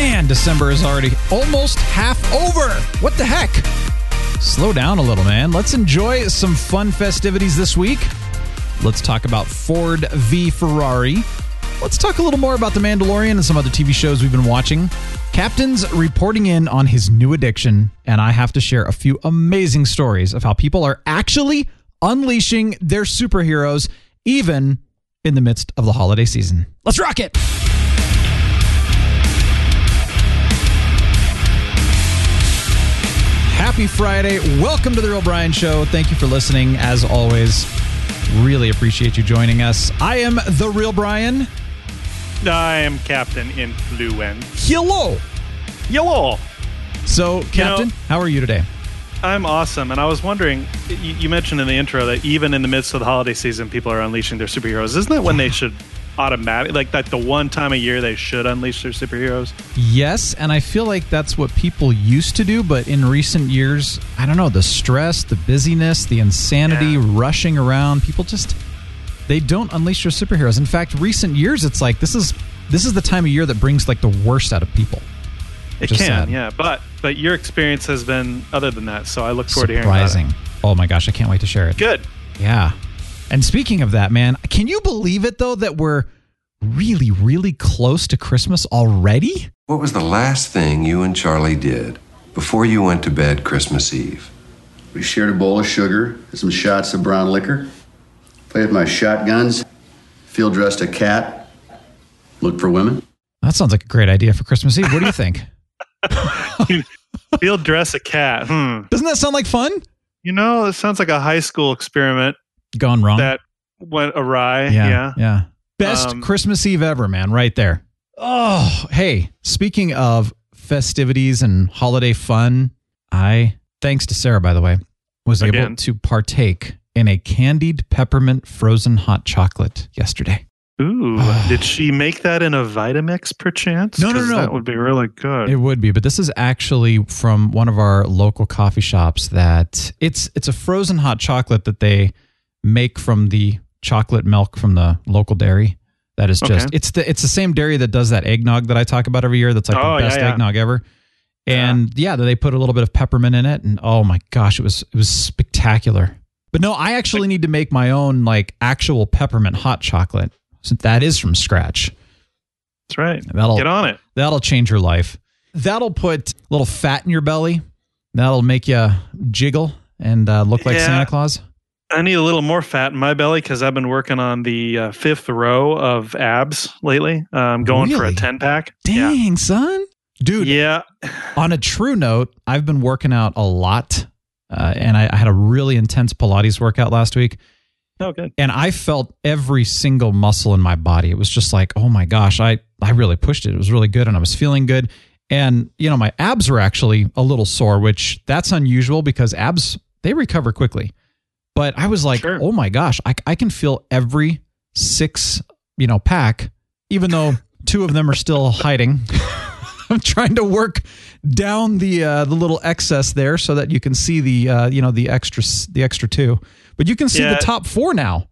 Man, December is already almost half over. What the heck? Slow down a little, man. Let's enjoy some fun festivities this week. Let's talk about Ford v Ferrari. Let's talk a little more about The Mandalorian and some other TV shows we've been watching. Captain's reporting in on his new addiction, and I have to share a few amazing stories of how people are actually unleashing their superheroes, even in the midst of the holiday season. Let's rock it! Happy Friday. Welcome to The Real Brian Show. Thank you for listening. As always, really appreciate you joining us. I am The Real Brian. I am Captain Influence. Hello. Hello. So, Captain, know- how are you today? I'm awesome, and I was wondering. You, you mentioned in the intro that even in the midst of the holiday season, people are unleashing their superheroes. Isn't that when they should automatic, like that, the one time a year they should unleash their superheroes? Yes, and I feel like that's what people used to do, but in recent years, I don't know, the stress, the busyness, the insanity, Yeah. rushing around, people just they don't unleash their superheroes. In fact, recent years it's like this is this is the time of year that brings like the worst out of people. It can, sad. yeah. But but your experience has been other than that, so I look forward to hearing Surprising. Oh my gosh, I can't wait to share it. Good. Yeah. And speaking of that, man, can you believe it though that we're really, really close to Christmas already? What was the last thing you and Charlie did before you went to bed Christmas Eve? We shared a bowl of sugar and some shots of brown liquor. Played with my shotguns. Field dressed a cat. Looked for women. That sounds like a great idea for Christmas Eve. What do you think? Field dress a cat. Hmm. Doesn't that sound like fun? You know, it sounds like a high school experiment Gone wrong. that went awry. yeah, yeah. yeah. Best Um, Christmas Eve ever, man, right there. Oh, hey, speaking of festivities and holiday fun, I, thanks to Sarah, by the way, was able to partake in a candied peppermint frozen hot chocolate yesterday. Ooh, did she make that in a Vitamix perchance? No, no, no. That would be really good. It would be, but this is actually from one of our local coffee shops that it's it's a frozen hot chocolate that they make from the chocolate milk from the local dairy. That is just Okay. it's the it's the same dairy that does that eggnog that I talk about every year. That's like Oh, the best yeah. eggnog ever. And yeah. they put a little bit of peppermint in it, and oh my gosh, it was it was spectacular. But no, I actually need to make my own like actual peppermint hot chocolate. So that is from scratch. That's right. That'll Get on it. That'll change your life. That'll put a little fat in your belly. That'll make you jiggle and uh, look like Yeah. Santa Claus. I need a little more fat in my belly because I've been working on the uh, fifth row of abs lately. I'm going for a 10 pack. Dang, son. Dude, Yeah. on a true note, I've been working out a lot. Uh, and I, I had a really intense Pilates workout last week. Oh, good. And I felt every single muscle in my body. It was just like, oh my gosh, I, I really pushed it. It was really good and I was feeling good. And, you know, my abs were actually a little sore, which that's unusual because abs, they recover quickly. But I was like, Sure. oh my gosh, I, I can feel every six, you know, pack, even though two of them are still hiding. I'm trying to work down the uh, the little excess there so that you can see the uh, you know the extra the extra two, but you can see Yeah. the top four now.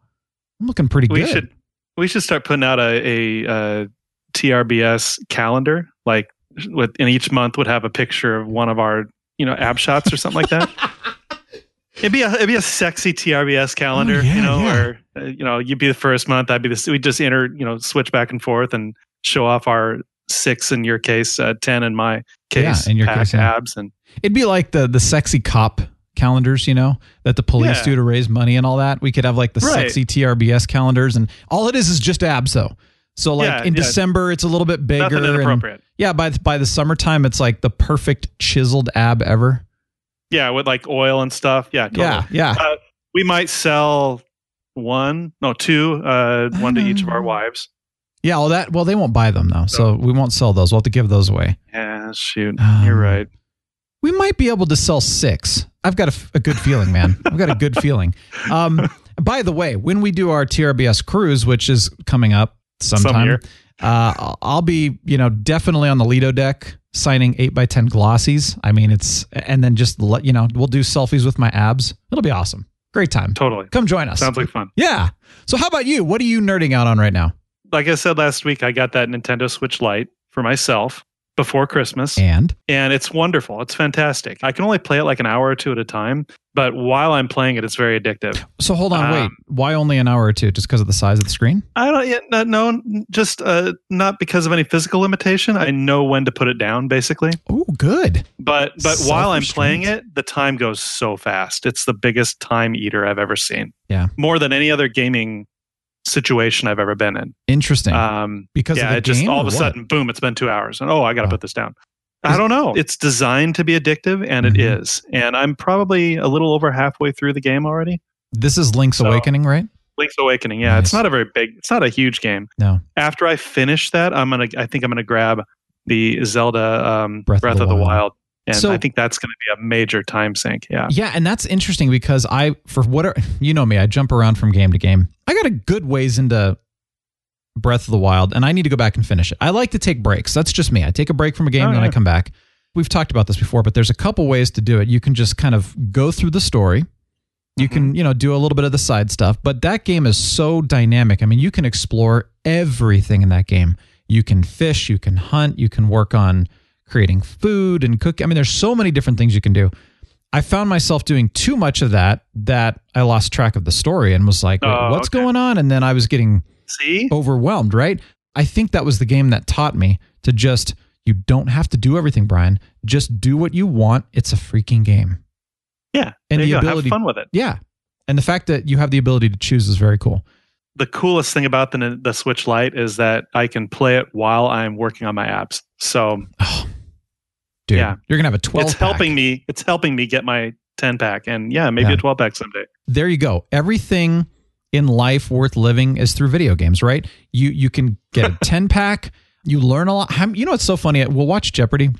I'm looking pretty We good. should we should start putting out a, a, uh TRBS calendar, like with, and each month would have a picture of one of our, you know, ab shots or something like that. It'd be a it'd be a sexy TRBS calendar, Oh, yeah, you know, yeah. where uh, you know you'd be the first month, I'd be the we'd just enter, you know, switch back and forth and show off our six in your case, uh, ten in my case, Yeah, in your case, yeah. abs and It'd be like the the sexy cop calendars, you know, that the police Yeah. do to raise money and all that. We could have like the Right. sexy TRBS calendars, and all it is is just abs, though. So like Yeah, in. December, it's a little bit bigger. nothing and- yeah, by by the summertime, it's like the perfect chiseled ab ever. Yeah, with like oil and stuff. Yeah, totally. Yeah, yeah. Uh, we might sell one, no, two, uh, one to each of our wives. Yeah, well that well they won't buy them though, so we won't sell those. We'll have to give those away. Yeah, Ah, shoot. Um, You're right. We might be able to sell six. I've got a good feeling, man. I've got a good feeling. Um, by the way, when we do our TRBS cruise, which is coming up sometime, year. uh, I'll be, you know, definitely on the Lido deck signing eight by ten glossies. I mean, it's and then just let you know, we'll do selfies with my abs. It'll be awesome. Great time. Totally. Come join us. Sounds like fun. yeah. So, how about you? What are you nerding out on right now? Like I said last week, I got that Nintendo Switch Lite for myself before Christmas. And and it's wonderful. It's fantastic. I can only play it like an hour or two at a time, but while I'm playing it, it's very addictive. so, hold on, wait. Um, Why only an hour or two? Just because of the size of the screen? I don't yet no, no just uh, not because of any physical limitation. I know when to put it down, basically. Oh, good. But but while I'm playing it, the time goes so fast. It's the biggest time eater I've ever seen. Yeah. more than any other gaming situation I've ever been in. Interesting. Um, because yeah, of the it just all of a what? sudden, boom! It's been two hours, and oh, I got to Wow. put this down. I don't know. It's designed to be addictive, and it Mhm. is. And I'm probably a little over halfway through the game already. This is Link's So- Awakening, right? Link's Awakening. Yeah, Nice. it's not a very big. It's not a huge game. No. After I finish that, I'm gonna. I think I'm gonna grab the Zelda um, Breath Breath, of the of the Wild. Wild, and So- I think that's going to be a major time sink. Yeah. Yeah, and that's interesting because I, for what are, you know me, I jump around from game to game. I got a good ways into Breath of the Wild, and I need to go back and finish it. I like to take breaks. That's just me. I take a break from a game, Oh, and then I come back. We've talked about this before, but there's a couple ways to do it. You can just kind of go through the story. You can, Mm-hmm. you know, do a little bit of the side stuff, but that game is so dynamic. I mean, you can explore everything in that game. You can fish, you can hunt, you can work on creating food and cook. I mean, there's so many different things you can do. I found myself doing too much of that that I lost track of the story and was like, Oh, what's okay. going on? And then I was getting See. overwhelmed, right? I think that was the game that taught me to just, you don't have to do everything, Brian. Just do what you want. It's a freaking game. Yeah. And the ability- Have fun with it. Yeah. And the fact that you have the ability to choose is very cool. the coolest thing about the the Switch Lite is that I can play it while I'm working on my apps. So Oh, dude, Yeah. you're to have a 12 it's helping me. It's helping me get my 10 pack, and yeah, maybe Yeah. a 12 pack someday. there you go. Everything in life worth living is through video games, right? You you can get a 10 pack, you learn a lot. You know what's so funny? We'll watch Jeopardy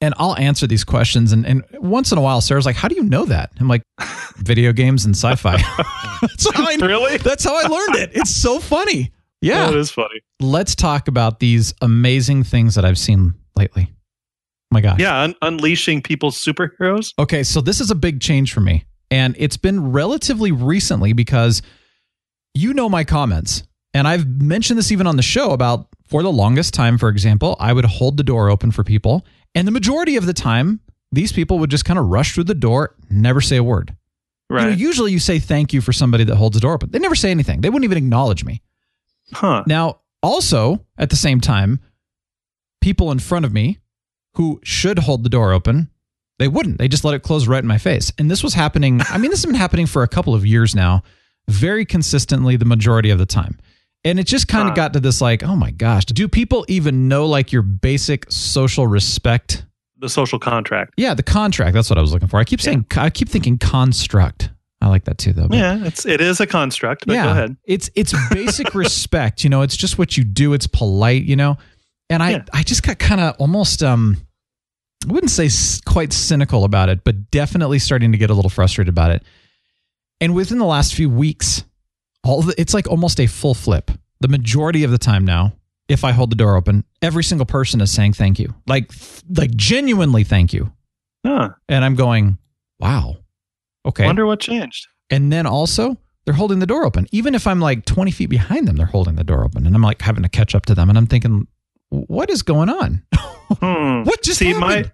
and I'll answer these questions and, and once in a while Sarah's like, "How do you know that?" I'm like, "Video games and sci-fi." that's how I Really? That's how I learned it. It's so funny. Yeah. that is funny. Let's talk about these amazing things that I've seen lately. My gosh. Yeah, un- unleashing people's superheroes. Okay, so this is a big change for me. And it's been relatively recently because you know my comments. And I've mentioned this even on the show about for the longest time, for example, I would hold the door open for people. And the majority of the time, these people would just kind of rush through the door, never say a word. You know, Right. usually you say thank you for somebody that holds the door open. They never say anything. They wouldn't even acknowledge me. Huh. Now, also at the same time, people in front of me who should hold the door open, they wouldn't. They just let it close right in my face. And this was happening. I mean, this has been happening for a couple of years now, very consistently the majority of the time. And it just kind of Huh. got to this like, oh my gosh, do people even know like your basic social respect? The social contract. Yeah, the contract. That's what I was looking for. I keep saying, I keep thinking construct. I like that too, though. but- Yeah, it's it is a construct. But go ahead. it's it's basic respect. You know, it's just what you do. It's polite. You know, and I Yeah. I just got kind of almost um, I wouldn't say quite cynical about it, but definitely starting to get a little frustrated about it. And within the last few weeks, all the, it's like almost a full flip. The majority of the time now, if I hold the door open, every single person is saying thank you, like like genuinely thank you, Huh. and I'm going, wow, okay. Wonder what changed. And then also, they're holding the door open. Even if I'm like 20 feet behind them, they're holding the door open. And I'm like having to catch up to them. And I'm thinking, what is going on? Hmm. what just See, happened?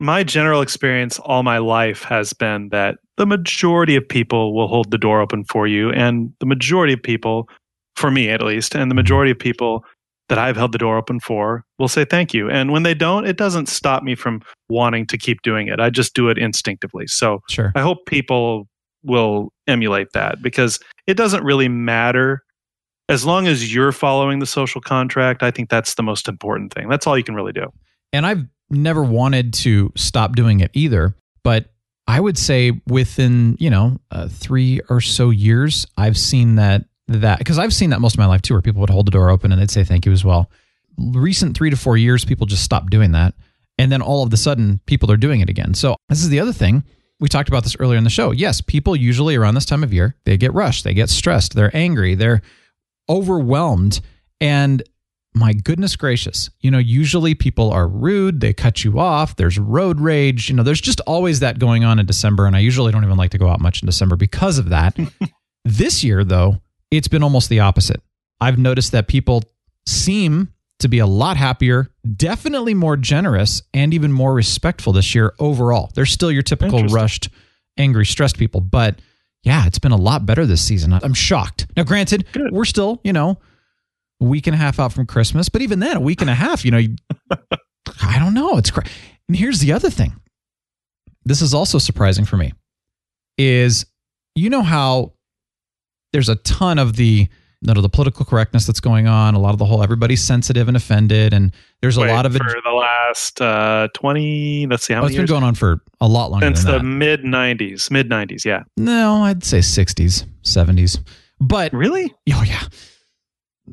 my my general experience all my life has been that the majority of people will hold the door open for you, and the majority of people, for me at least, and the majority of people that I've held the door open for will say thank you. And when they don't, it doesn't stop me from wanting to keep doing it. I just do it instinctively. So Sure. I hope people will emulate that because it doesn't really matter. As long as you're following the social contract, I think that's the most important thing. That's all you can really do. And I've never wanted to stop doing it either. But I would say within, you know, uh, three or so years, I've seen that, that, because I've seen that most of my life too, where people would hold the door open and they'd say thank you as well. Recent three to four years, people just stopped doing that. And then all of a sudden, people are doing it again. So, this is the other thing. We talked about this earlier in the show. Yes, people usually around this time of year, they get rushed, they get stressed, they're angry, they're overwhelmed. And my goodness gracious, you know, usually people are rude, they cut you off, there's road rage, you know, there's just always that going on in December. And I usually don't even like to go out much in December because of that. this year, though, it's been almost the opposite. I've noticed that people seem to be a lot happier, definitely more generous, and even more respectful this year overall. They're still your typical rushed, angry, stressed people, but yeah, it's been a lot better this season. I'm shocked. Now, granted, Good. we're still, you know, a week and a half out from Christmas, but even then, a week and a half, you know, I don't know. It's crazy. And here's the other thing. This is also surprising for me. Is you know how there's a ton of the you know, the political correctness that's going on, a lot of the whole everybody's sensitive and offended, and there's Wait, a lot of it for the last uh, twenty. Let's see how oh, many. It's been going on for a lot longer since the mid '90s. Mid '90s, yeah. No, I'd say '60s, '70s. But really, oh yeah.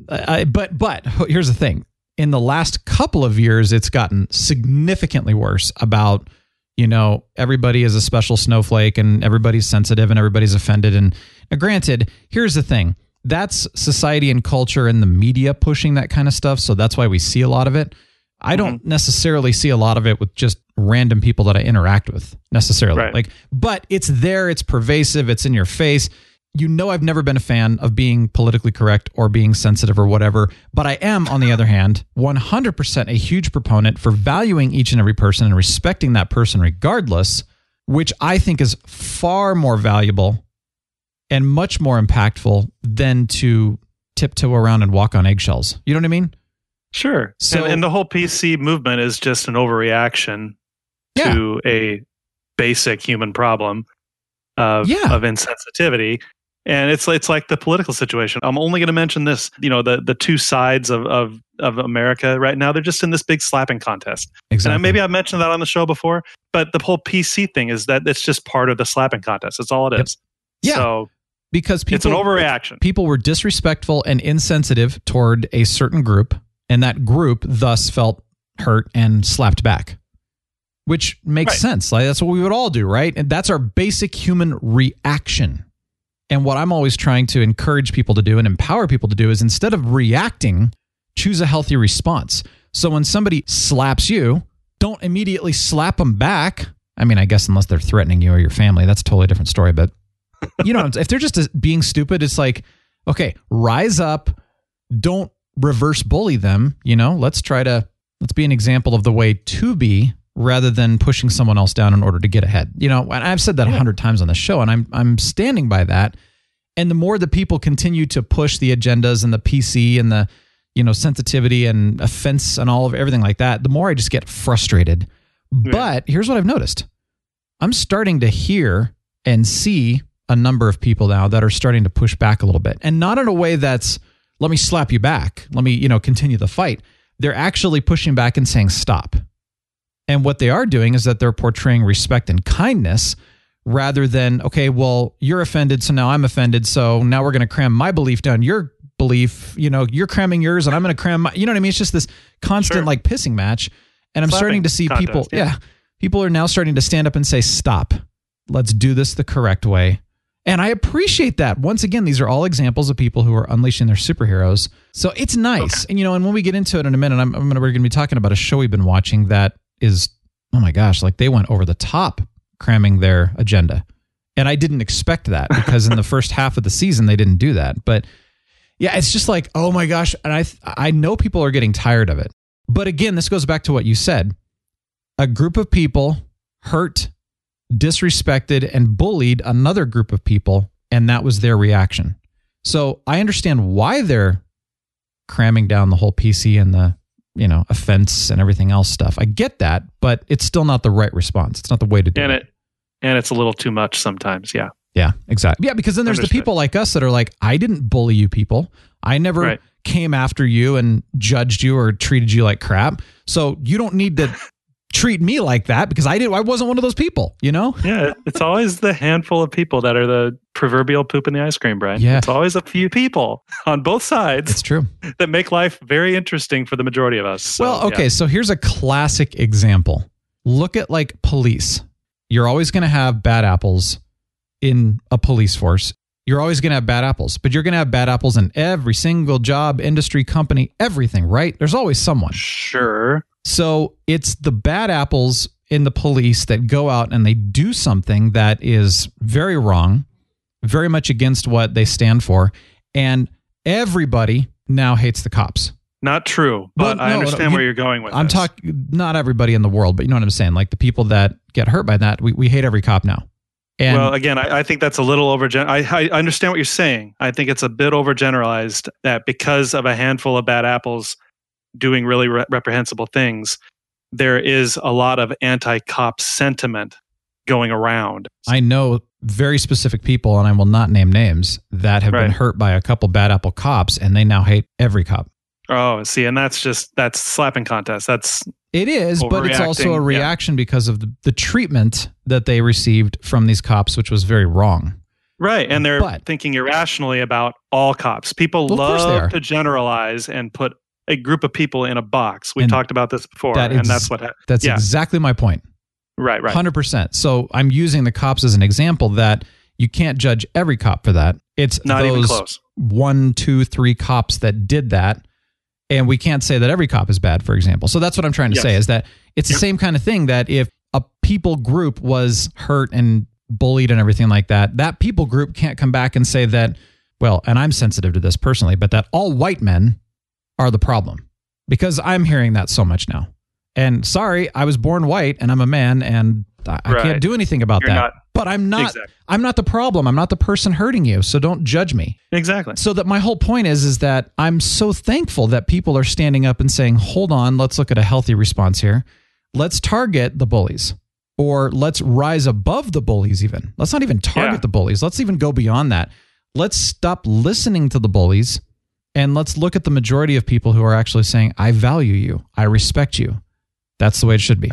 I, but but here's the thing: in the last couple of years, it's gotten significantly worse. About you know everybody is a special snowflake, and everybody's sensitive, and everybody's offended. And granted, here's the thing: that's society and culture and the media pushing that kind of stuff. So that's why we see a lot of it. I don't mm-hmm. necessarily see a lot of it with just random people that I interact with necessarily. Right. Like, but it's there, it's pervasive, it's in your face you know I've never been a fan of being politically correct or being sensitive or whatever, but I am, on the other hand, 100% a huge proponent for valuing each and every person and respecting that person regardless, which I think is far more valuable and much more impactful than to tiptoe around and walk on eggshells. You know what I mean? Sure. So, and, and the whole PC movement is just an overreaction yeah. to a basic human problem of, yeah. of insensitivity and it's it's like the political situation. I'm only going to mention this. You know, the the two sides of of of America right now. They're just in this big slapping contest. Exactly. And maybe I've mentioned that on the show before, but the whole PC thing is that it's just part of the slapping contest. That's all it is. Yep. Yeah. So because people, it's an overreaction. People were disrespectful and insensitive toward a certain group, and that group thus felt hurt and slapped back. Which makes right. sense. Like that's what we would all do, right? And that's our basic human reaction and what I'm always trying to encourage people to do and empower people to do is instead of reacting, choose a healthy response. So when somebody slaps you, don't immediately slap them back. I mean, I guess unless they're threatening you or your family, that's a totally different story. But you know, if they're just uh, being stupid, it's like, okay, rise up. Don't reverse bully them. You know, let's try to let's be an example of the way to be rather than pushing someone else down in order to get ahead. You know, and I've said that a hundred times on the show, and I'm I'm standing by that. And the more the people continue to push the agendas and the PC and the you know sensitivity and offense and all of everything like that, the more I just get frustrated. Yeah. But here's what I've noticed: I'm starting to hear and see a number of people now that are starting to push back a little bit, and not in a way that's let me slap you back, let me you know continue the fight. They're actually pushing back and saying stop and what they are doing is that they're portraying respect and kindness rather than, okay, well, you're offended, so now I'm offended. So now we're going to cram my belief down your belief. You know, you're cramming yours and I'm going to cram my, you know what I mean? It's just this constant sure. like pissing match. And I'm Slapping starting to see contest, people, yeah. yeah, people are now starting to stand up and say, stop, let's do this the correct way. And I appreciate that. Once again, these are all examples of people who are unleashing their superheroes. So it's nice. Okay. And, you know, and when we get into it in a minute, I'm, I'm gonna, we're going to be talking about a show we've been watching that is oh my gosh, like they went over the top cramming their agenda. And I didn't expect that because in the first half of the season they didn't do that. But yeah, it's just like, oh my gosh, and I I know people are getting tired of it. But again, this goes back to what you said. A group of people hurt, disrespected and bullied another group of people and that was their reaction. So, I understand why they're cramming down the whole PC and the you know, offense and everything else stuff. I get that, but it's still not the right response. It's not the way to do and it. it. And it's a little too much sometimes. Yeah. Yeah, exactly. Yeah, because then there's Understood. the people like us that are like, I didn't bully you people. I never right. came after you and judged you or treated you like crap. So you don't need to treat me like that because I didn't. I wasn't one of those people, you know? Yeah, it's always the handful of people that are the proverbial poop in the ice cream, Brian. Yeah. It's always a few people on both sides It's true. that make life very interesting for the majority of us. So, well, okay, yeah. so here's a classic example. Look at like police. You're always going to have bad apples in a police force. You're always going to have bad apples, but you're going to have bad apples in every single job, industry, company, everything, right? There's always someone. Sure. So it's the bad apples in the police that go out and they do something that is very wrong, very much against what they stand for. And everybody now hates the cops. Not true, but Well, I no, understand you- where you're going with I'm talking not everybody in the world, but you know what I'm saying? Like the people that get hurt by that, we, we hate every cop now. And well, again, I, I think that's a little overgen. I, I understand what you're saying. I think it's a bit overgeneralized that because of a handful of bad apples doing really re- reprehensible things, there is a lot of anti-cop sentiment going around. I know very specific people, and I will not name names, that have been hurt by a couple bad apple cops, and they now hate every cop. Oh, see, and that's just that's slapping contest. That's It is, but it's also a Overreacting, yeah. reaction because of the, the treatment that they received from these cops, which was very wrong. right, and they're But- thinking irrationally about all cops. People Well, of course they are. love to generalize and put a group of people in a box. We And talked about this before, that and ex- that's what. Ha- That's yeah, exactly my point. right, right. 100%. So I'm using the cops as an example that you can't judge every cop for that. It's Not those even close. one, two, three cops that did that. And we can't say that every cop is bad, for example. So that's what I'm trying to Yes. say is that it's the Yep. same kind of thing that if a people group was hurt and bullied and everything like that, that people group can't come back and say that, well, and I'm sensitive to this personally, but that all white men are the problem because I'm hearing that so much now. And sorry, I was born white and I'm a man and I, Right. can't do anything about You're that. not- but I'm not Exactly. I'm not the problem. I'm not the person hurting you. So don't judge me. Exactly. So that my whole point is is that I'm so thankful that people are standing up and saying, "Hold on, let's look at a healthy response here. Let's target the bullies." Or let's rise above the bullies even. Let's not even target Yeah. the bullies. Let's even go beyond that. Let's stop listening to the bullies and let's look at the majority of people who are actually saying, "I value you. I respect you." That's the way it should be.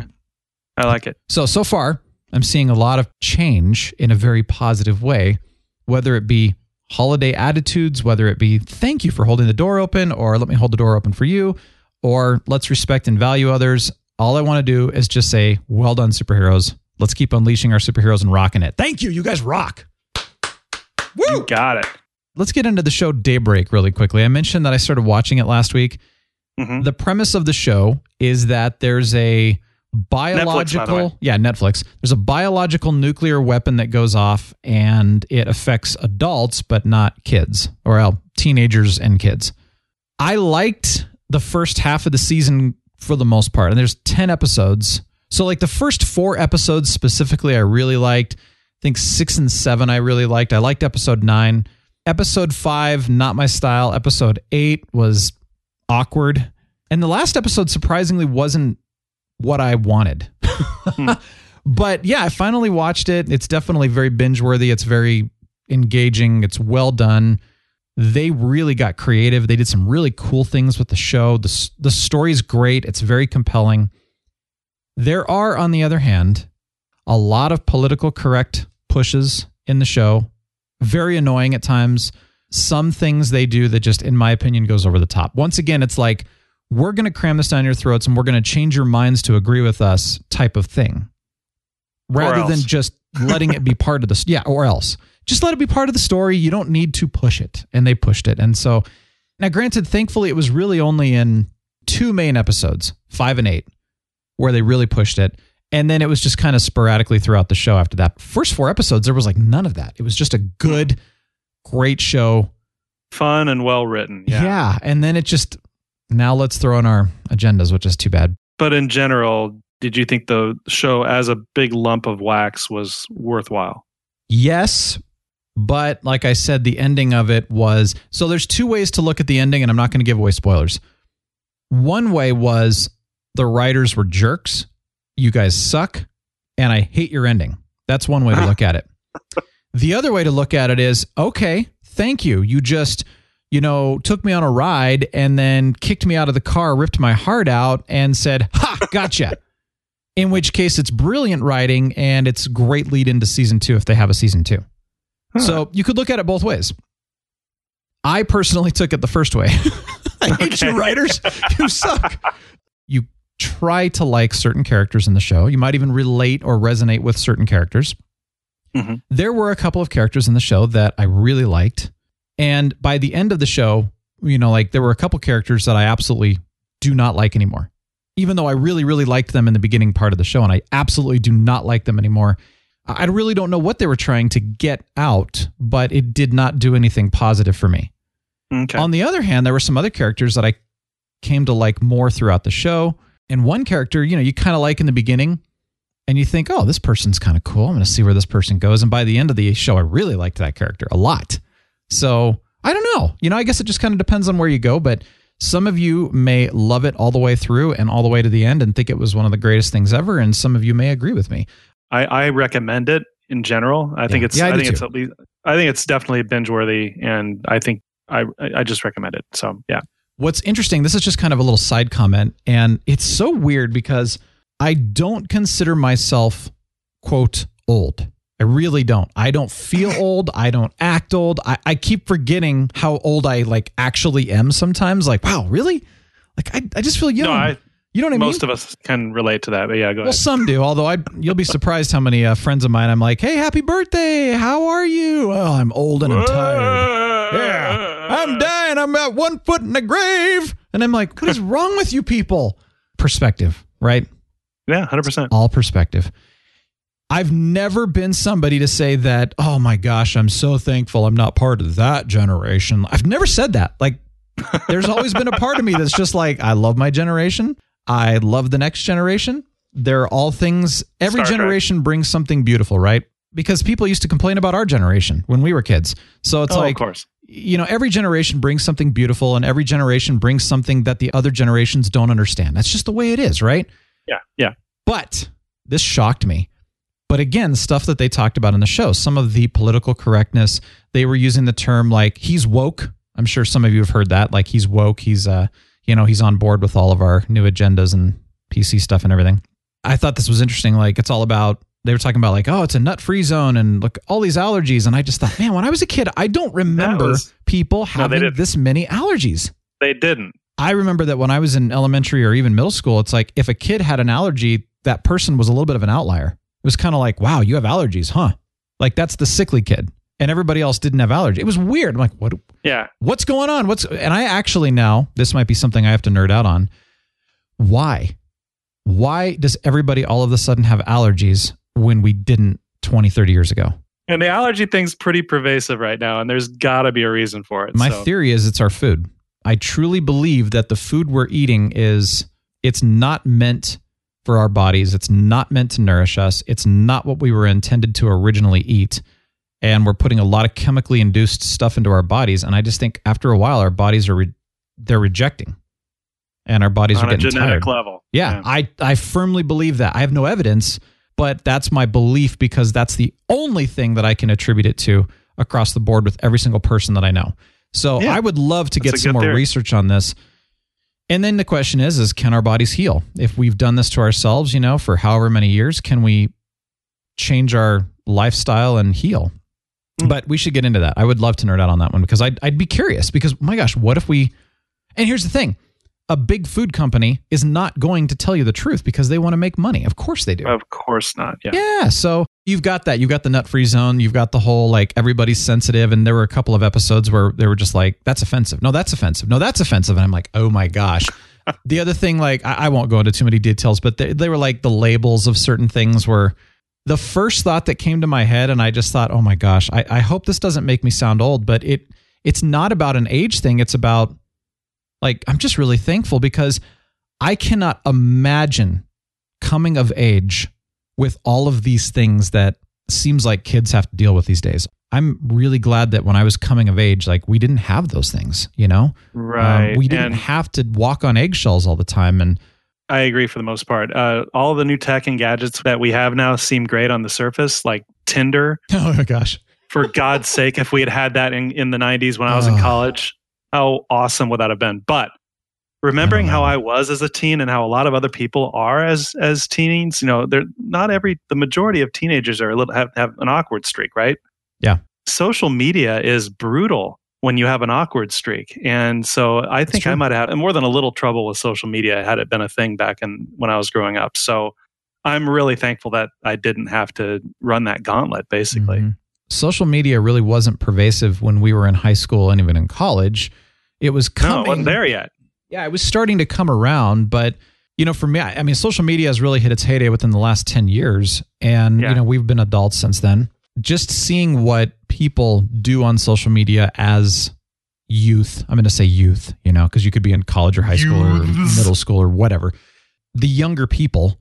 I like it. So, so far, I'm seeing a lot of change in a very positive way, whether it be holiday attitudes, whether it be thank you for holding the door open, or let me hold the door open for you, or let's respect and value others. All I want to do is just say, well done, superheroes. Let's keep unleashing our superheroes and rocking it. Thank you. You guys rock. You got it. Let's get into the show Daybreak really quickly. I mentioned that I started watching it last week. Mhm. The premise of the show is that there's a biological way. yeah netflix. There's a biological nuclear weapon that goes off and it affects adults but not kids or well, teenagers and kids. I liked the first half of the season for the most part and there's 10 episodes. So like the first four episodes specifically i really liked. I think six and seven i really liked. I liked episode nine. Episode five not my style. Episode eight was awkward and the last episode surprisingly wasn't what I wanted. Hmm. but yeah, I finally watched it. It's definitely very binge worthy. It's very engaging. It's well done. They really got creative. They did some really cool things with the show. The, the story's great. It's very compelling. There are, on the other hand, a lot of political correct pushes in the show. Very annoying at times. Some things they do that just, in my opinion, goes over the top. Once again, it's like, we're going to cram this down your throats and we're going to change your minds to agree with us type of thing. Rather than just letting it be part of the yeah or else. Just let it be part of the story. You don't need to push it. And they pushed it. And so now granted thankfully it was really only in two main episodes five and eight where they really pushed it. And then it was just kind of sporadically throughout the show after that. First four episodes there was like none of that. It was just a good great show Fun and well written. Yeah. yeah and then it just now let's throw in our agendas which is too bad But in general, did you think the show as a big lump of wax was worthwhile? Yes, but like I said, the ending of it was so there's two ways to look at the ending, and I'm not going to give away spoilers. One way was the writers were jerks. You guys suck, and I hate your ending. That's one way to look at it. The other way to look at it is okay, thank you. You just, you know, took me on a ride and then kicked me out of the car, ripped my heart out, and said, Ha, gotcha. In which case, it's brilliant writing and it's great lead into season two if they have a season two. So you could look at it both ways. I personally took it the first way. I hate you writers. You suck. You try to like certain characters in the show. You might even relate or resonate with certain characters. Mhm. There were a couple of characters in the show that I really liked. And by the end of the show, you know, like there were a couple characters that I absolutely do not like anymore. Even though I really, really liked them in the beginning part of the show, and I absolutely do not like them anymore. I I really don't know what they were trying to get out, but it did not do anything positive for me. Okay. On the other hand, there were some other characters that I came to like more throughout the show. And one character, you know, you kind of like in the beginning and you think, oh, this person's kind of cool. I'm going to see where this person goes. And by the end of the show, I really liked that character a lot. So I don't know. You know, I guess it just kind of depends on where you go. But some of you may love it all the way through and all the way to the end and think it was one of the greatest things ever. And some of you may agree with me. I, I recommend it in general. I think it's Yeah, I I, think it's at least I think it's definitely binge worthy and I think I I just recommend it. So yeah. What's interesting, this is just kind of a little side comment, and it's so weird because I don't consider myself, quote, old. I really don't. I don't feel old. I don't act old. I, I keep forgetting how old I like actually am sometimes. Like, wow, really? Like I, I just feel young. No, I you know what I mean? most of us can relate to that. But yeah, go Well, ahead. some do. Although I, you'll be surprised how many uh, friends of mine. I'm like, hey, happy birthday! How are you? Oh, I'm old and I'm tired. Yeah, I'm dying. I'm at one foot in the grave, and I'm like, what is wrong with you people? Perspective, right? Yeah, hundred percent. All perspective. I've never been somebody to say that, oh my gosh, I'm so thankful I'm not part of that generation. I've never said that. Like, there's always been a part of me that's just like, I love my generation. I love the next generation. They're all things, every Star Trek. generation brings something beautiful, right? Because people used to complain about our generation when we were kids. So it's oh, like, of course. you know, every generation brings something beautiful and every generation brings something that the other generations don't understand. That's just the way it is, right? Yeah, yeah. But this shocked me. But again, stuff that they talked about in the show, some of the political correctness, they were using the term like he's woke. I'm sure some of you have heard that. Like he's woke. He's uh, you know, he's on board with all of our new agendas and PC stuff and everything. I thought this was interesting. Like it's all about they were talking about like, oh, it's a nut free zone and look all these allergies. And I just thought, man, when I was a kid, I don't remember was- people having didn't. this many allergies. They didn't. I remember that when I was in elementary or even middle school, it's like if a kid had an allergy, that person was a little bit of an outlier. It was kind of like, wow, you have allergies, huh? Like that's the sickly kid. And everybody else didn't have allergies. It was weird. I'm like, what Yeah. what's going on? What's and I actually now, this might be something I have to nerd out on. Why? Why does everybody all of a sudden have allergies when we didn't 20, 30 years ago? And the allergy thing's pretty pervasive right now, and there's got to be a reason for it. My so. theory is it's our food. I truly believe that the food we're eating is it's not meant for our bodies. It's not meant to nourish us. It's not what we were intended to originally eat. And we're putting a lot of chemically induced stuff into our bodies. And I just think after a while, our bodies are re- they're rejecting, and our bodies on are a getting genetic tired. level. Yeah, I, I firmly believe that. I have no evidence, but that's my belief because that's the only thing that I can attribute it to across the board with every single person that I know. So Yeah, I would love to get some more theory. research on this. And then the question is, is can our bodies heal? If we've done this to ourselves, you know, for however many years, can we change our lifestyle and heal? Hmm. But we should get into that. I would love to nerd out on that one because I'd, I'd be curious because, my gosh, what if we. And here's the thing a big food company is not going to tell you the truth because they want to make money. Of course they do. Of course not. Yeah. Yeah. So you've got that. You've got the nut free zone. You've got the whole like everybody's sensitive. And there were a couple of episodes where they were just like, that's offensive. No, that's offensive. No, that's offensive. And I'm like, oh my gosh. the other thing, like, I, I won't go into too many details, but they, they were like the labels of certain things were the first thought that came to my head. And I just thought, oh my gosh, I, I hope this doesn't make me sound old, but it, it's not about an age thing. It's about like, I'm just really thankful because I cannot imagine coming of age with all of these things that seems like kids have to deal with these days. I'm really glad that when I was coming of age, like we didn't have those things, you know? Um, Right. we didn't And- have to walk on eggshells all the time. And I agree for the most part. Uh, all the new tech and gadgets that we have now seem great on the surface, like Tinder. oh my gosh. For God's sake, if we had had that in, in the 90s when I was in college, how awesome would that have been? But remembering how I was as a teen and how a lot of other people are as as teens. You know, they're not every the majority of teenagers are a little have, have an awkward streak, right? Yeah. Social media is brutal when you have an awkward streak, and so I think I might have had more than a little trouble with social media had it been a thing back in when I was growing up. So I'm really thankful that I didn't have to run that gauntlet. Basically, Mhm. Social media really wasn't pervasive when we were in high school and even in college. It was no, coming. it wasn't there yet. Yeah, it was starting to come around, but you know, for me, I I mean, social media has really hit its heyday within the last ten years, and Yeah. you know, we've been adults since then. Just seeing what people do on social media as youth, I'm going to say youth, you know, because you could be in college or high school or middle school or whatever. The younger people,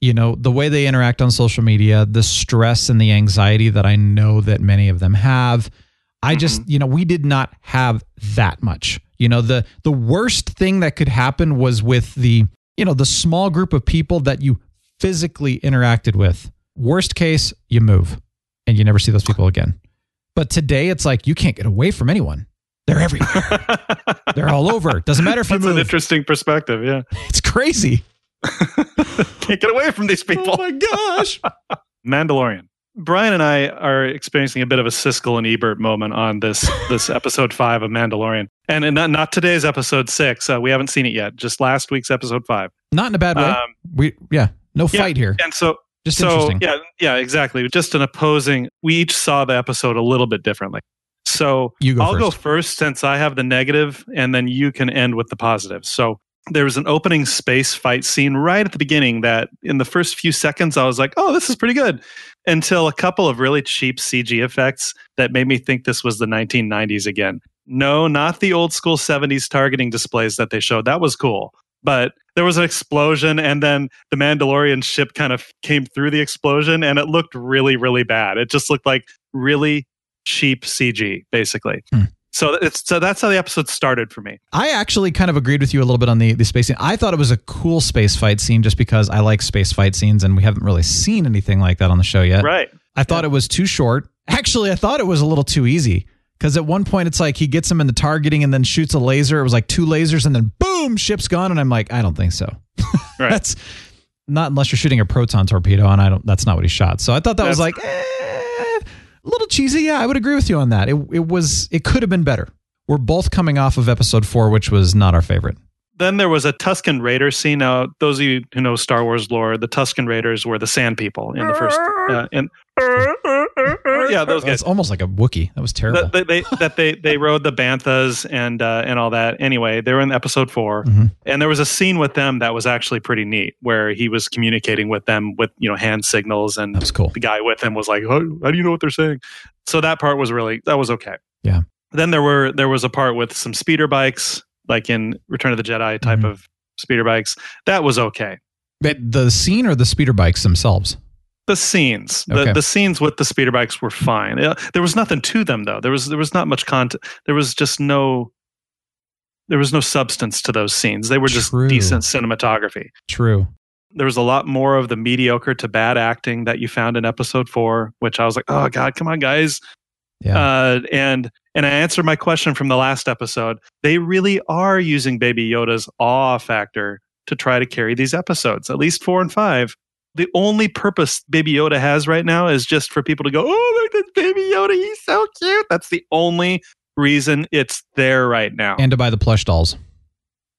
you know, the way they interact on social media, the stress and the anxiety that I know that many of them have. I just, mm-hmm. you know, we did not have that much. You know, the the worst thing that could happen was with the, you know, the small group of people that you physically interacted with. Worst case, you move and you never see those people again. But today it's like you can't get away from anyone. They're everywhere. They're all over. Doesn't matter if you That's an interesting perspective. Yeah, It's crazy. can't get away from these oh people. Oh my gosh. Mandalorian. Brian and I are experiencing a bit of a Siskel and Ebert moment on this this episode five of Mandalorian, and, and not, not today's episode six. Uh, we haven't seen it yet. Just last week's episode five. Not in a bad way. Um, we yeah, no yeah, fight here. And so, Just so interesting. yeah, yeah, exactly. Just an opposing. We each saw the episode a little bit differently. So You go I'll go first. first since I have the negative, and then you can end with the positive. So there was an opening space fight scene right at the beginning that in the first few seconds I was like, "Oh, this is pretty good," until a couple of really cheap CG effects that made me think this was the 1990s again. No, not the old school 70s targeting displays that they showed. That was cool. But there was an explosion, and then the Mandalorian ship kind of came through the explosion, and it looked really, really bad. It just looked like really cheap CG, basically. Hmm. So it's so that's how the episode started for me. I actually kind of agreed with you a little bit on the, the space scene. I thought it was a cool space fight scene just because I like space fight scenes and we haven't really seen anything like that on the show yet. Right. I thought it was too short. Actually, I thought it was a little too easy because at one point it's like he gets him in the targeting and then shoots a laser. It was like two lasers and then boom, ship's gone. And I'm like, I don't think so. Right. that's not unless you're shooting a proton torpedo, and I don't. That's not what he shot. So I thought that was like eh, a little cheesy. Yeah, I would agree with you on that. It it was it could have been better. We're both coming off of episode four, which was not our favorite. Then there was a Tusken Raider scene. Now, those of you who know Star Wars lore, the Tusken Raiders were the Sand People in the first. Uh, in, yeah, those guys. It's almost like a Wookiee. That was terrible. That they, they that they they rode the banthas and uh, and all that. Anyway, they were in episode 4 Mhm. and there was a scene with them that was actually pretty neat, where he was communicating with them with you know hand signals, and that was cool. the guy with him was like, how, how do you know what they're saying? So that part was really that was okay. Yeah. Then there were there was a part with some speeder bikes, like in Return of the Jedi type Mhm. of speeder bikes. That was okay. But the scene or the speeder bikes themselves. The scenes, the, Okay. the scenes with the speeder bikes were fine. There was nothing to them though. There was there was not much content. There was just no there was no substance to those scenes. They were just True. decent cinematography. True. There was a lot more of the mediocre to bad acting that you found in episode four, which I was like, oh god, come on, guys. Yeah. Uh, and and I answered my question from the last episode. They really are using Baby Yoda's awe factor to try to carry these episodes, at least four and five. The only purpose Baby Yoda has right now is just for people to go, oh, look at Baby Yoda, he's so cute. That's the only reason it's there right now. and to buy the plush dolls.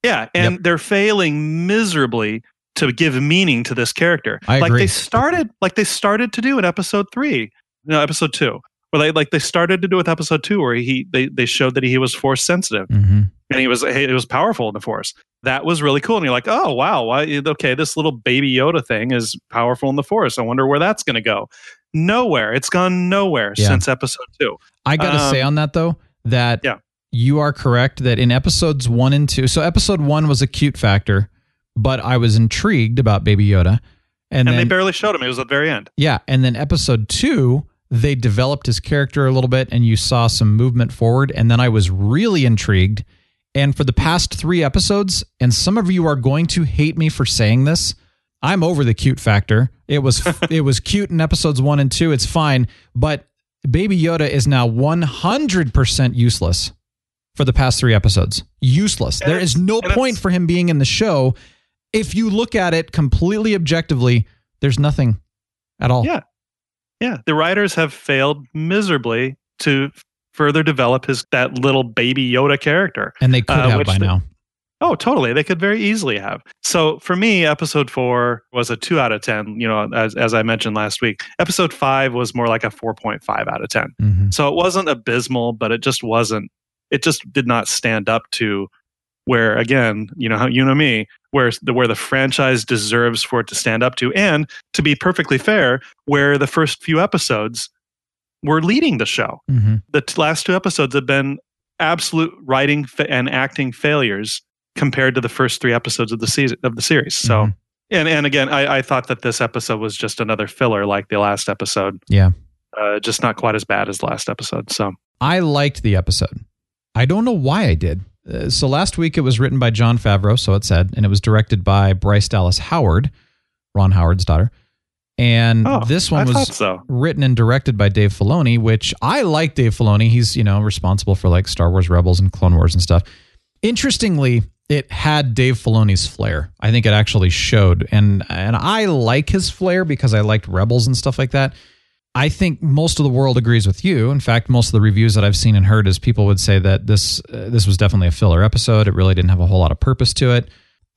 yeah, and they're failing miserably to give meaning to this character. I like agree. they started, like they started to do in episode three, no, episode two, where they like they started to do with episode two, where he they they showed that he was force sensitive hmm and he was he was powerful in the force. That was really cool, and you're like, oh wow, why, okay, this little baby Yoda thing is powerful in the force. I wonder where that's going to go. Nowhere. It's gone nowhere Yeah. since episode two. I got to Um, say on that though that Yeah. you are correct that in episodes one and two, so episode one was a cute factor, but I was intrigued about Baby Yoda, and, And, then they barely showed him. It was at the very end. yeah, and then episode two they developed his character a little bit, and you saw some movement forward, and then I was really intrigued. And for the past three episodes, and some of you are going to hate me for saying this, I'm over the cute factor. It was it was cute in episodes one and two. It's fine, but Baby Yoda is now 100% useless for the past three episodes. Useless. And there is no point for him being in the show. If you look at it completely objectively, there's nothing at all. Yeah. Yeah, the writers have failed miserably to further develop his that little baby Yoda character. And they could Uh, have by they- now. Oh, totally. They could very easily have. So for me, episode four was a two out of 10, you know, as, as I mentioned last week. Episode five was more like a 4.5 out of 10. Mhm. So it wasn't abysmal, but it just wasn't, it just did not stand up to where, again, you know, how you know me, where the, where the franchise deserves for it to stand up to. And to be perfectly fair, where the first few episodes were leading the show. Mhm. The t- last two episodes have been absolute writing fa- and acting failures compared to the first three episodes of the season of the series. So, Mhm. and and again, I, I thought that this episode was just another filler, like the last episode, Yeah. uh, just not quite as bad as the last episode. So, I liked the episode. I don't know why I did. Uh, so last week it was written by Jon Favreau, so it said, and it was directed by Bryce Dallas Howard, Ron Howard's daughter. And oh, this one I was so. written and directed by Dave Filoni, which I like Dave Filoni. He's, you know, responsible for like Star Wars Rebels and Clone Wars and stuff. Interestingly, it had Dave Filoni's flair. I think it actually showed. And and I like his flair because I liked Rebels and stuff like that. I think most of the world agrees with you. In fact, most of the reviews that I've seen and heard is people would say that this uh, this was definitely a filler episode. It really didn't have a whole lot of purpose to it.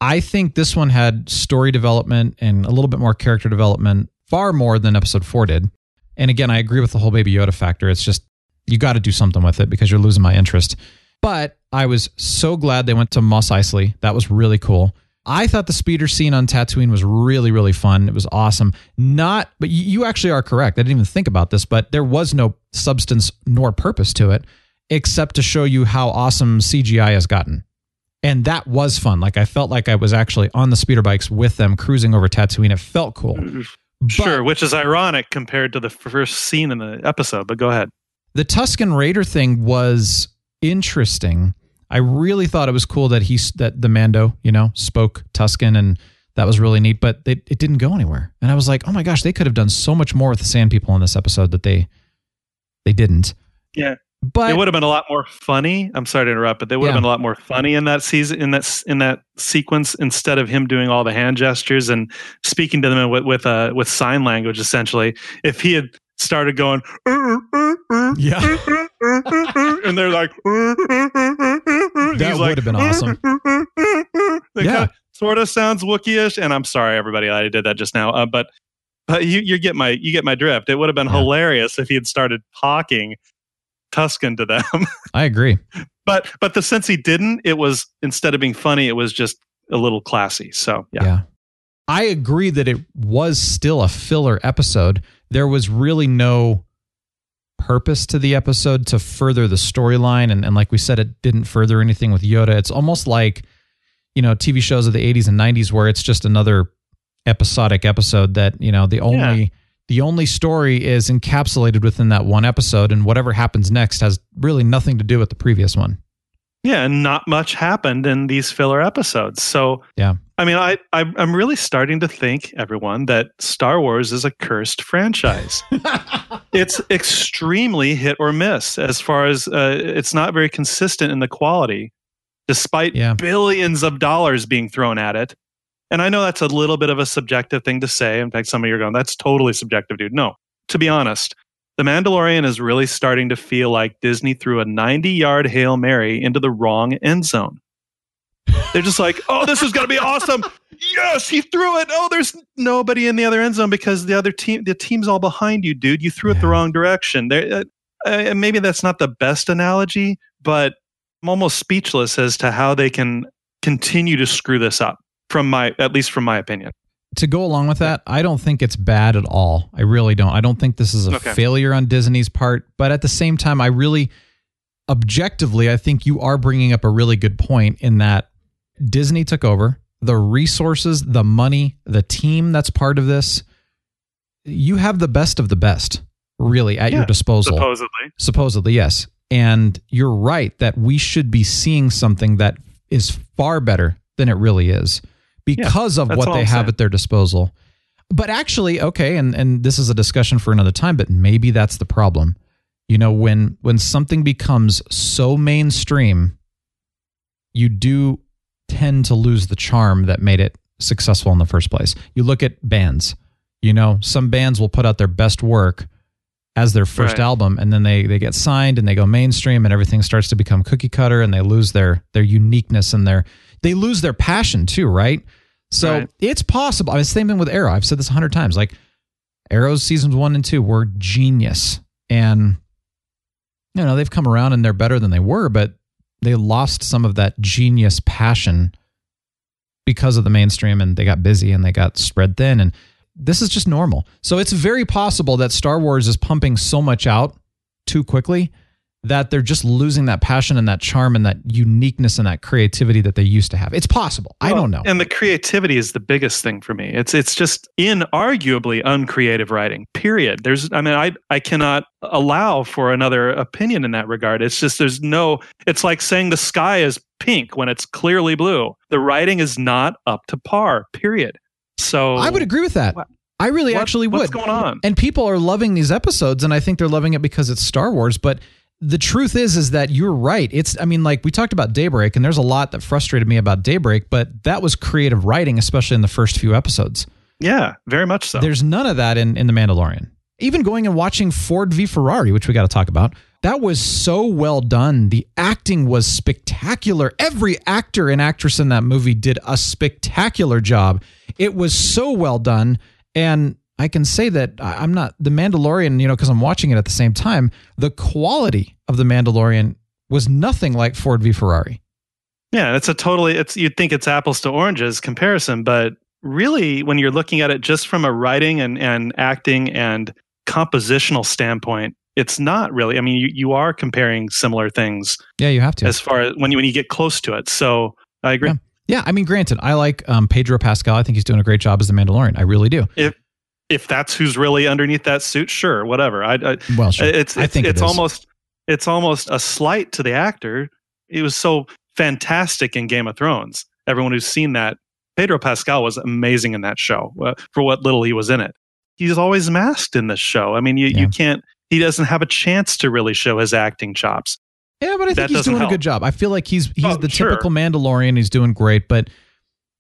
I think this one had story development and a little bit more character development, far more than episode 4 did. And again, I agree with the whole Baby Yoda factor. It's just you got to do something with it because you're losing my interest. But I was so glad they went to Mos Eisley. That was really cool. I thought the speeder scene on Tatooine was really, really fun. It was awesome. Not, but you, you actually are correct. I didn't even think about this, but there was no substance nor purpose to it except to show you how awesome CGI has gotten. And that was fun. Like I felt like I was actually on the speeder bikes with them cruising over Tatooine. It felt cool. Mm-hmm. Sure, which is ironic compared to the first scene in the episode. But go ahead. the Tusken Raider thing was interesting. I really thought it was cool that he that the Mando, you know, spoke Tusken, and that was really neat. But it, it didn't go anywhere, and I was like, oh my gosh, they could have done so much more with the Sand People in this episode that they they didn't. Yeah. But it would have been a lot more funny. I'm sorry to interrupt, but they would have Yeah. been a lot more funny in that season, in that in that sequence, instead of him doing all the hand gestures and speaking to them with with uh, with sign language. Essentially, if he had started going, Yeah. and they're like, That would have been awesome. Yeah. kind of, sort of sounds Wookieish, and I'm sorry, everybody, I did that just now, uh, but. But you, you get my you get my drift. It would have been Yeah. hilarious if he had started talking Tusken to them. I agree. but but the sense he didn't, it was instead of being funny, it was just a little classy. So yeah, Yeah. I agree that it was still a filler episode. There was really no purpose to the episode to further the storyline. And, and like we said, it didn't further anything with Yoda. It's almost like, you know, TV shows of the 80s and 90s where it's just another episodic episode that, you know, the only. The only story is encapsulated within that one episode, and whatever happens next has really nothing to do with the previous one. yeah, and not much happened in these filler episodes. So Yeah. I mean, I I'm I'm really starting to think everyone that Star Wars is a cursed franchise. it's extremely hit or miss as far as uh, it's not very consistent in the quality, despite Yeah. billions of dollars being thrown at it. And I know that's a little bit of a subjective thing to say. In fact, some of you are going, "That's totally subjective, dude." No, to be honest, The Mandalorian is really starting to feel like Disney threw a 90-yard hail mary into the wrong end zone. They're just like, "Oh, this is going to be awesome." yes, he threw it. Oh, there's nobody in the other end zone because the other team, the team's all behind you, dude. You threw it the wrong direction. There, uh, uh, maybe that's not the best analogy, but I'm almost speechless as to how they can continue to screw this up. From my, at least from my opinion. to go along with that, I don't think it's bad at all. I really don't. I don't think this is a Okay. failure on Disney's part, but at the same time, I really objectively, I think you are bringing up a really good point in that Disney took over the resources, the money, the team that's part of this. You have the best of the best, really, at your disposal. Supposedly, Supposedly, yes. And you're right that we should be seeing something that is far better than it really is because of what they I'm have saying. at their disposal. But actually, okay, and, and this is a discussion for another time, but maybe that's the problem. You know, when when something becomes so mainstream, you do tend to lose the charm that made it successful in the first place. You look at bands. You know, some bands will put out their best work as their first Right. album and then they they get signed and they go mainstream and everything starts to become cookie cutter and they lose their their uniqueness and their they lose their passion too, right? So Right. it's possible. I mean, same thing with Arrow. I've said this a hundred times. Like Arrow's seasons one and two were genius, and you know they've come around and they're better than they were, but they lost some of that genius passion because of the mainstream, and they got busy and they got spread thin, and this is just normal. So it's very possible that Star Wars is pumping so much out too quickly that they're just losing that passion and that charm and that uniqueness and that creativity that they used to have. It's possible. I don't know. And the creativity is the biggest thing for me. It's it's just inarguably uncreative writing. Period. There's I mean I I cannot allow for another opinion in that regard. It's just there's no it's like saying the sky is pink when it's clearly blue. The writing is not up to par. Period. So I would agree with that. What- I really what- actually would. what's going on? And people are loving these episodes, and I think they're loving it because it's Star Wars. But the truth is, is that you're right. It's, I mean, like we talked about Daybreak, and there's a lot that frustrated me about Daybreak, but that was creative writing, especially in the first few episodes. Yeah, very much so. There's none of that in, in The Mandalorian. Even going and watching Ford v Ferrari, which we got to talk about, that was so well done. The acting was spectacular. Every actor and actress in that movie did a spectacular job. It was so well done. And I can say that I'm not The Mandalorian, you know, because I'm watching it at the same time. The quality of The Mandalorian was nothing like Ford v Ferrari. Yeah, it's a totally it's you'd think it's apples to oranges comparison, but really when you're looking at it just from a writing and, and acting and compositional standpoint, it's not really. I mean, you, you are comparing similar things Yeah, you have to. as far as when you when you get close to it. So I agree. Yeah. Yeah, I mean, granted, I like um, Pedro Pascal. I think he's doing a great job as the Mandalorian. I really do. If if that's who's really underneath that suit, sure, whatever. I, I Well, sure. it's I think it's is. almost it's almost a slight to the actor. It was so fantastic in Game of Thrones. Everyone who's seen that, Pedro Pascal was amazing in that show uh, for what little he was in it. He's always masked in this show. I mean, you, Yeah. you can't. He doesn't have a chance to really show his acting chops. Yeah, but I think he's doing a good job. I feel like he's he's Oh, the sure. typical Mandalorian. He's doing great, but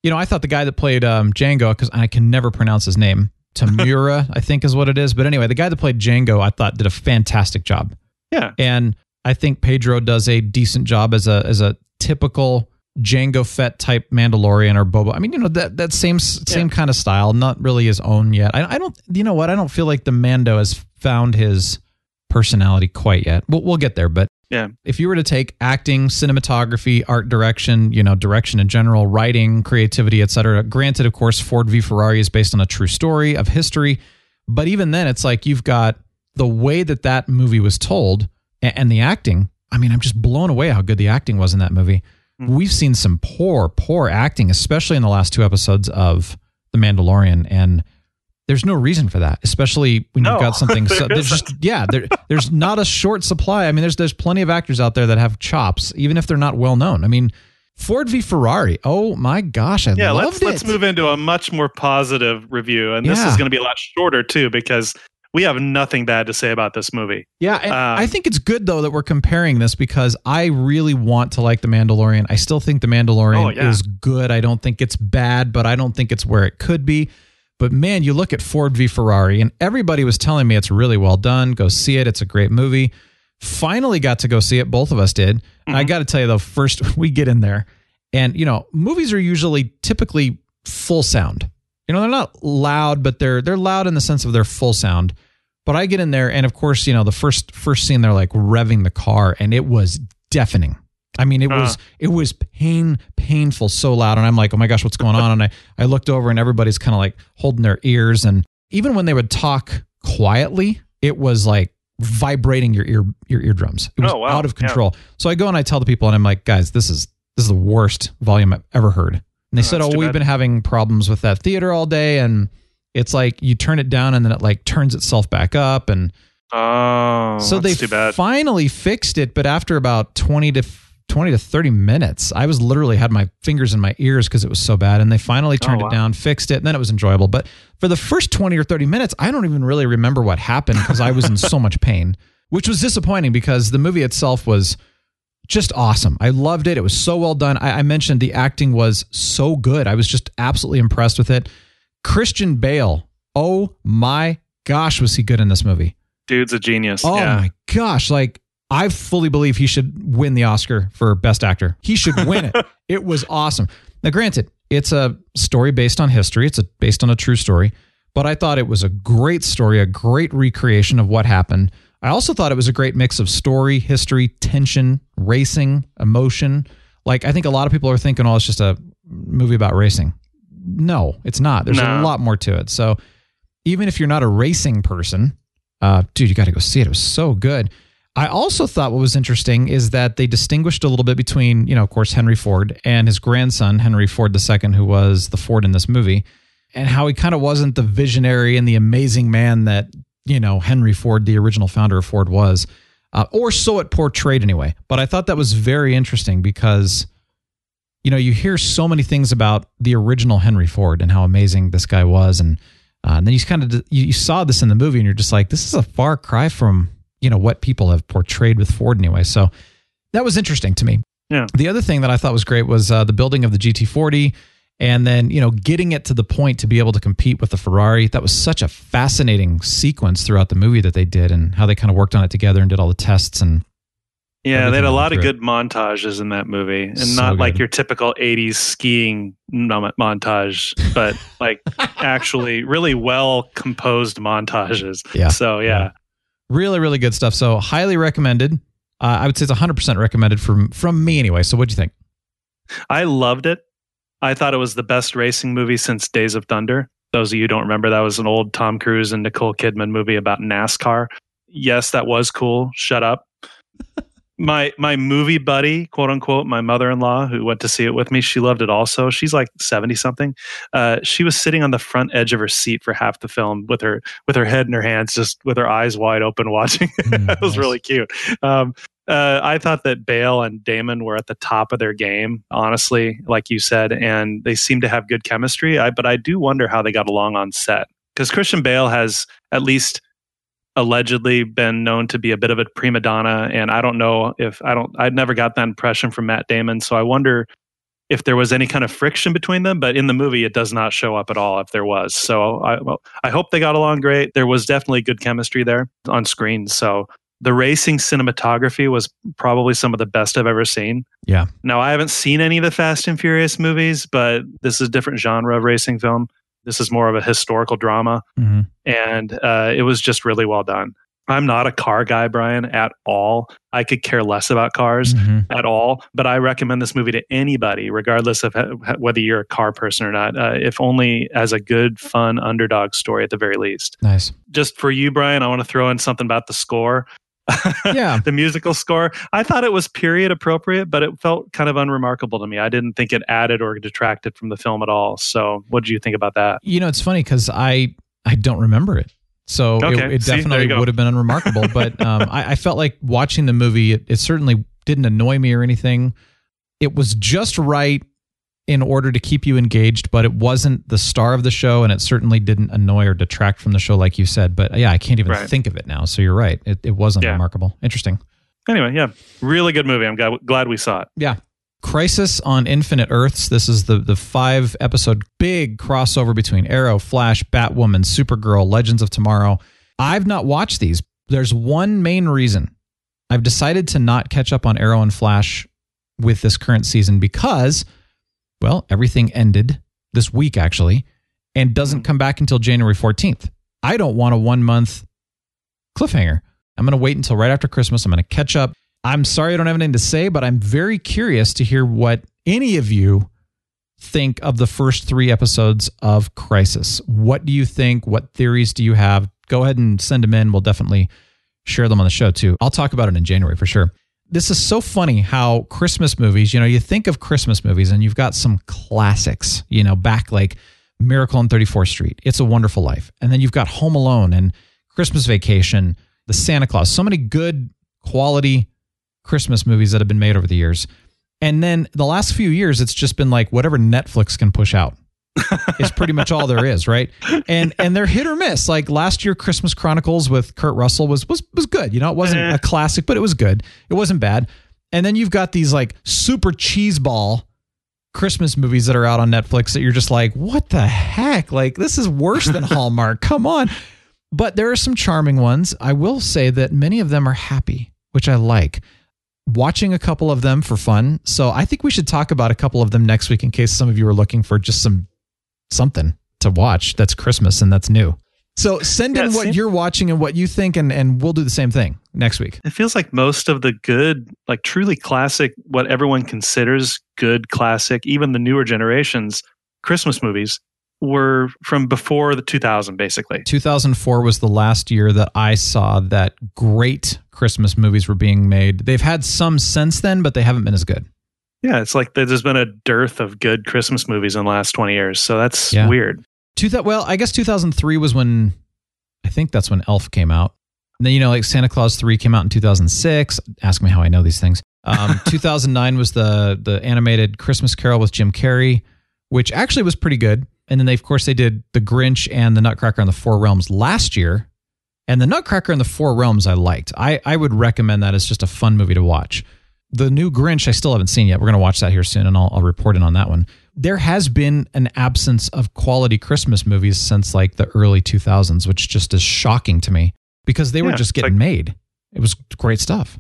you know, I thought the guy that played um, Jango because I can never pronounce his name. Tamura, I think is what it is. But anyway, the guy that played Jango, I thought did a fantastic job, Yeah, and I think Pedro does a decent job as a as a typical Jango Fett type Mandalorian or Boba. I mean, you know that that same same kind of style, not really his own yet. I, I don't, you know what? I don't feel like the Mando has found his personality quite yet. We'll, we'll get there, but yeah. if you were to take acting, cinematography, art direction, you know, direction in general, writing, creativity, etc. Granted, of course, Ford v Ferrari is based on a true story of history, but even then, it's like you've got the way that that movie was told and, and the acting. I mean, I'm just blown away how good the acting was in that movie. Hmm. We've seen some poor, poor acting, especially in the last two episodes of The Mandalorian, and there's no reason for that, especially when you've got something. so, there's just yeah, there, there's not a short supply. I mean, there's there's plenty of actors out there that have chops, even if they're not well known. I mean, Ford v Ferrari. Oh my gosh, I yeah loved let's it. let's move into a much more positive review and this Yeah. is going to be a lot shorter too because we have nothing bad to say about this movie Yeah, Um, I think it's good though that we're comparing this because I really want to like the Mandalorian. I still think the Mandalorian Oh, yeah. is good. I don't think it's bad, but I don't think it's where it could be. But man, you look at Ford v Ferrari, and everybody was telling me it's really well done. Go see it. It's a great movie. Finally got to go see it. Both of us did. Mm-hmm. I got to tell you though, first we get in there, and you know, movies are usually typically full sound. You know, they're not loud, but they're they're loud in the sense of they're full sound. But I get in there, and of course, you know, the first first scene they're like revving the car, and it was deafening. I mean, it was it was pain painful, so loud, and I'm like, oh my gosh, what's going on? And I I looked over, and everybody's kind of like holding their ears, and even when they would talk quietly, it was like vibrating your ear your eardrums. It was Oh, wow. out of Yeah. control. So I go and I tell the people, and I'm like, guys, this is this is the worst volume I've ever heard. And they Oh, said, oh, we've bad. been having problems with that theater all day, and it's like you turn it down, and then it like turns itself back up, and oh so that's they too bad finally fixed it, but after about 20 to 20 to 30 minutes, I was literally had my fingers in my ears because it was so bad. And they finally oh, turned Oh, wow. it down, fixed it, and then it was enjoyable. But for the first 20 or 30 minutes, I don't even really remember what happened because I was in so much pain. which was disappointing because the movie itself was just awesome. I loved it. It was so well done. I, I mentioned the acting was so good. I was just absolutely impressed with it. Christian Bale, oh my gosh, was he good in this movie? Dude's a genius. Oh yeah. my gosh. Like, I fully believe he should win the Oscar for Best Actor. He should win it. It was awesome. Now, granted, it's a story based on history, it's a, based on a true story, but I thought it was a great story, a great recreation of what happened. I also thought it was a great mix of story, history, tension, racing, emotion. Like, I think a lot of people are thinking, oh, it's just a movie about racing. No, it's not. There's a lot more to it. So, even if you're not a racing person, uh, dude, you got to go see it. It was so good. I also thought what was interesting is that they distinguished a little bit between, you know, of course, Henry Ford and his grandson, Henry Ford II, who was the Ford in this movie, and how he kind of wasn't the visionary and the amazing man that, you know, Henry Ford, the original founder of Ford, was, uh, or so it portrayed anyway. But I thought that was very interesting because, you know, you hear so many things about the original Henry Ford and how amazing this guy was. And, uh, and then you kind of you, you saw this in the movie and you're just like, this is a far cry from you know what people have portrayed with Ford anyway. So that was interesting to me. Yeah. The other thing that I thought was great was uh, the building of the GT40, and then you know getting it to the point to be able to compete with the Ferrari. That was such a fascinating sequence throughout the movie that they did, and how they kind of worked on it together and did all the tests and Yeah, they had a lot of through it. good montages in that movie, and So not like good. your typical '80s skiing montage, but like actually really well composed montages. Yeah. So yeah, really really good stuff. So highly recommended. Uh, I would say it's 100% recommended from from me anyway. So what do you think? I loved it. I thought it was the best racing movie since Days of Thunder. Those of you don't remember, that was an old Tom Cruise and Nicole Kidman movie about NASCAR. Yes, that was cool. Shut up. My my movie buddy, quote unquote, my mother in law who went to see it with me, she loved it also. She's like seventy something. Uh, she was sitting on the front edge of her seat for half the film with her with her head in her hands, just with her eyes wide open, watching. Mm, it was nice. really cute. Um, uh, I thought that Bale and Damon were at the top of their game, honestly, like you said, and they seem to have good chemistry. I, but I do wonder how they got along on set because Christian Bale has at least allegedly been known to be a bit of a prima donna, and I don't know if I don't. I never got that impression from Matt Damon, so I wonder if there was any kind of friction between them. But in the movie, it does not show up at all. If there was, so I, well, I hope they got along great. There was definitely good chemistry there on screen. So the racing cinematography was probably some of the best I've ever seen. Yeah. Now, I haven't seen any of the Fast and Furious movies, but this is a different genre of racing film. This is more of a historical drama, hmm and uh, it was just really well done. I'm not a car guy, Brian, at all. I could care less about cars Mhm. at all, but I recommend this movie to anybody, regardless of whether you're a car person or not, uh, if only as a good, fun underdog story at the very least. Nice. Just for you, Brian, I want to throw in something about the score. Yeah. the musical score. I thought it was period appropriate, but it felt kind of unremarkable to me. I didn't think it added or detracted from the film at all. So, what did you think about that? You know, it's funny because I I don't remember it, so it- Okay. it, See, there definitely go. would have been unremarkable. but um, I, I felt like watching the movie, it, it certainly didn't annoy me or anything. It was just right in order to keep you engaged, but it wasn't the star of the show, and it certainly didn't annoy or detract from the show, like you said. But yeah, I can't even Right. think of it now. So you're right; it, it wasn't Yeah. remarkable. Interesting. Anyway, yeah, really good movie. I'm glad, glad we saw it. Yeah. Crisis on Infinite Earths. This is the the five episode big crossover between Arrow, Flash, Batwoman, Supergirl, Legends of Tomorrow. I've not watched these. There's one main reason. I've decided to not catch up on Arrow and Flash with this current season because well, everything ended this week actually and doesn't hmm. come back until January 14th. I don't want a 1 month cliffhanger. I'm going to wait until right after Christmas. I'm going to catch up. I'm sorry I don't have anything to say, but I'm very curious to hear what any of you think of the first three episodes of Crisis. What do you think? What theories do you have? Go ahead and send them in. We'll definitely share them on the show too. I'll talk about it in January for sure. This is so funny how Christmas movies, you know, you think of Christmas movies and you've got some classics, you know, back like Miracle on 34th Street, It's a Wonderful Life. And then you've got Home Alone and Christmas Vacation, The Santa Claus. So many good quality Christmas movies that have been made over the years. And then the last few years, it's just been like whatever Netflix can push out. Is pretty much all there is, right? And and they're hit or miss. Like last year, Christmas Chronicles with Kurt Russell was was was good. You know, it wasn't Eh. a classic, but it was good. It wasn't bad. And then you've got these like super cheeseball Christmas movies that are out on Netflix that you're just like, what the heck? Like this is worse than Hallmark. Come on. But there are some charming ones. I will say that many of them are happy, which I like. Watching a couple of them for fun. So I think we should talk about a couple of them next week in case some of you are looking for just some something to watch that's Christmas and that's new. So send in what same- you're watching and what you think, and, and we'll do the same thing next week. It feels like most of the good, like truly classic, what everyone considers good classic, even the newer generations, Christmas movies were from before the 2000, basically. 2004 was the last year that I saw that great Christmas movies were being made. They've had some since then, but they haven't been as good. Yeah, it's like there's been a dearth of good Christmas movies in the last 20 years. So that's Yeah. weird. Two thou- well, I guess 2003 was when I think that's when Elf came out. And then you know, like Santa Claus 3 came out in 2006. Ask me how I know these things. Um, 2009 was the the animated Christmas Carol with Jim Carrey, which actually was pretty good. And then they, of course, they did The Grinch and The Nutcracker on the Four Realms last year. And The Nutcracker and the Four Realms I liked. I, I would recommend that as just a fun movie to watch. The new Grinch I still haven't seen yet. We're going to watch that here soon, and I'll, I'll report in on that one. There has been an absence of quality Christmas movies since like the early 2000s, which just is shocking to me because they were just getting like- made. It was great stuff.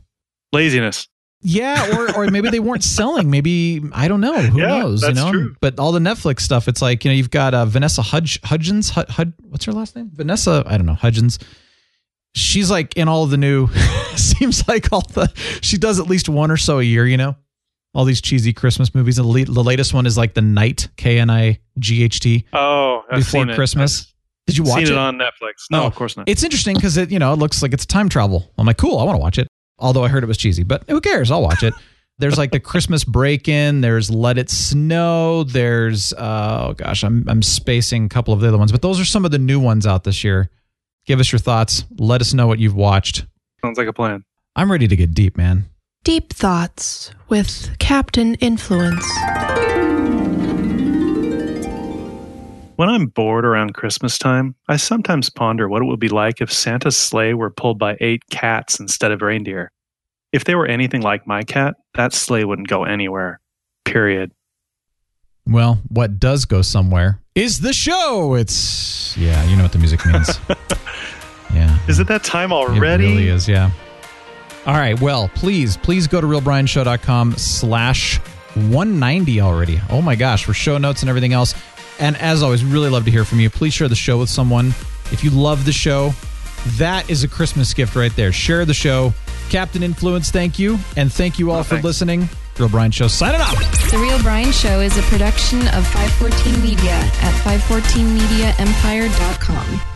Laziness. Yeah, or or maybe they weren't selling. Maybe I don't know. Who Yeah, knows? You know. true. But all the Netflix stuff, it's like you know, you've got uh, Vanessa Hudge, Hudgens. Hud, Hud, what's her last name? Vanessa. I don't know. Hudgens. She's like in all of the new. seems like all the she does at least one or so a year. You know, all these cheesy Christmas movies. The, le- the latest one is like the Night K N I G H T Oh, I've before seen it. Christmas. Did you watch seen it? it on Netflix. No, Oh, of course not. It's interesting because it, you know, it looks like it's time travel. I'm like, cool, I want to watch it. Although I heard it was cheesy, but who cares? I'll watch it. There's like the Christmas break in, there's Let It Snow, there's uh, oh gosh, I'm I'm spacing a couple of the other ones, but those are some of the new ones out this year. Give us your thoughts. Let us know what you've watched. Sounds like a plan. I'm ready to get deep, man. Deep Thoughts with Captain Influence. When I'm bored around Christmas time, I sometimes ponder what it would be like if Santa's sleigh were pulled by eight cats instead of reindeer. If they were anything like my cat, that sleigh wouldn't go anywhere. Period. Well, what does go somewhere is the show. It's yeah, you know what the music means. yeah. Is it that time already? It really is, yeah. All right. Well, please, please go to realbrianshow.com slash 190 already. Oh my gosh, for show notes and everything else. And as always, really love to hear from you. Please share the show with someone. If you love the show, that is a Christmas gift right there. Share the show. Captain Influence, thank you. And thank you all Oh, for thanks. listening. Real Brian Show signing off. The Real Brian Show is a production of 514 Media at 514mediaempire.com.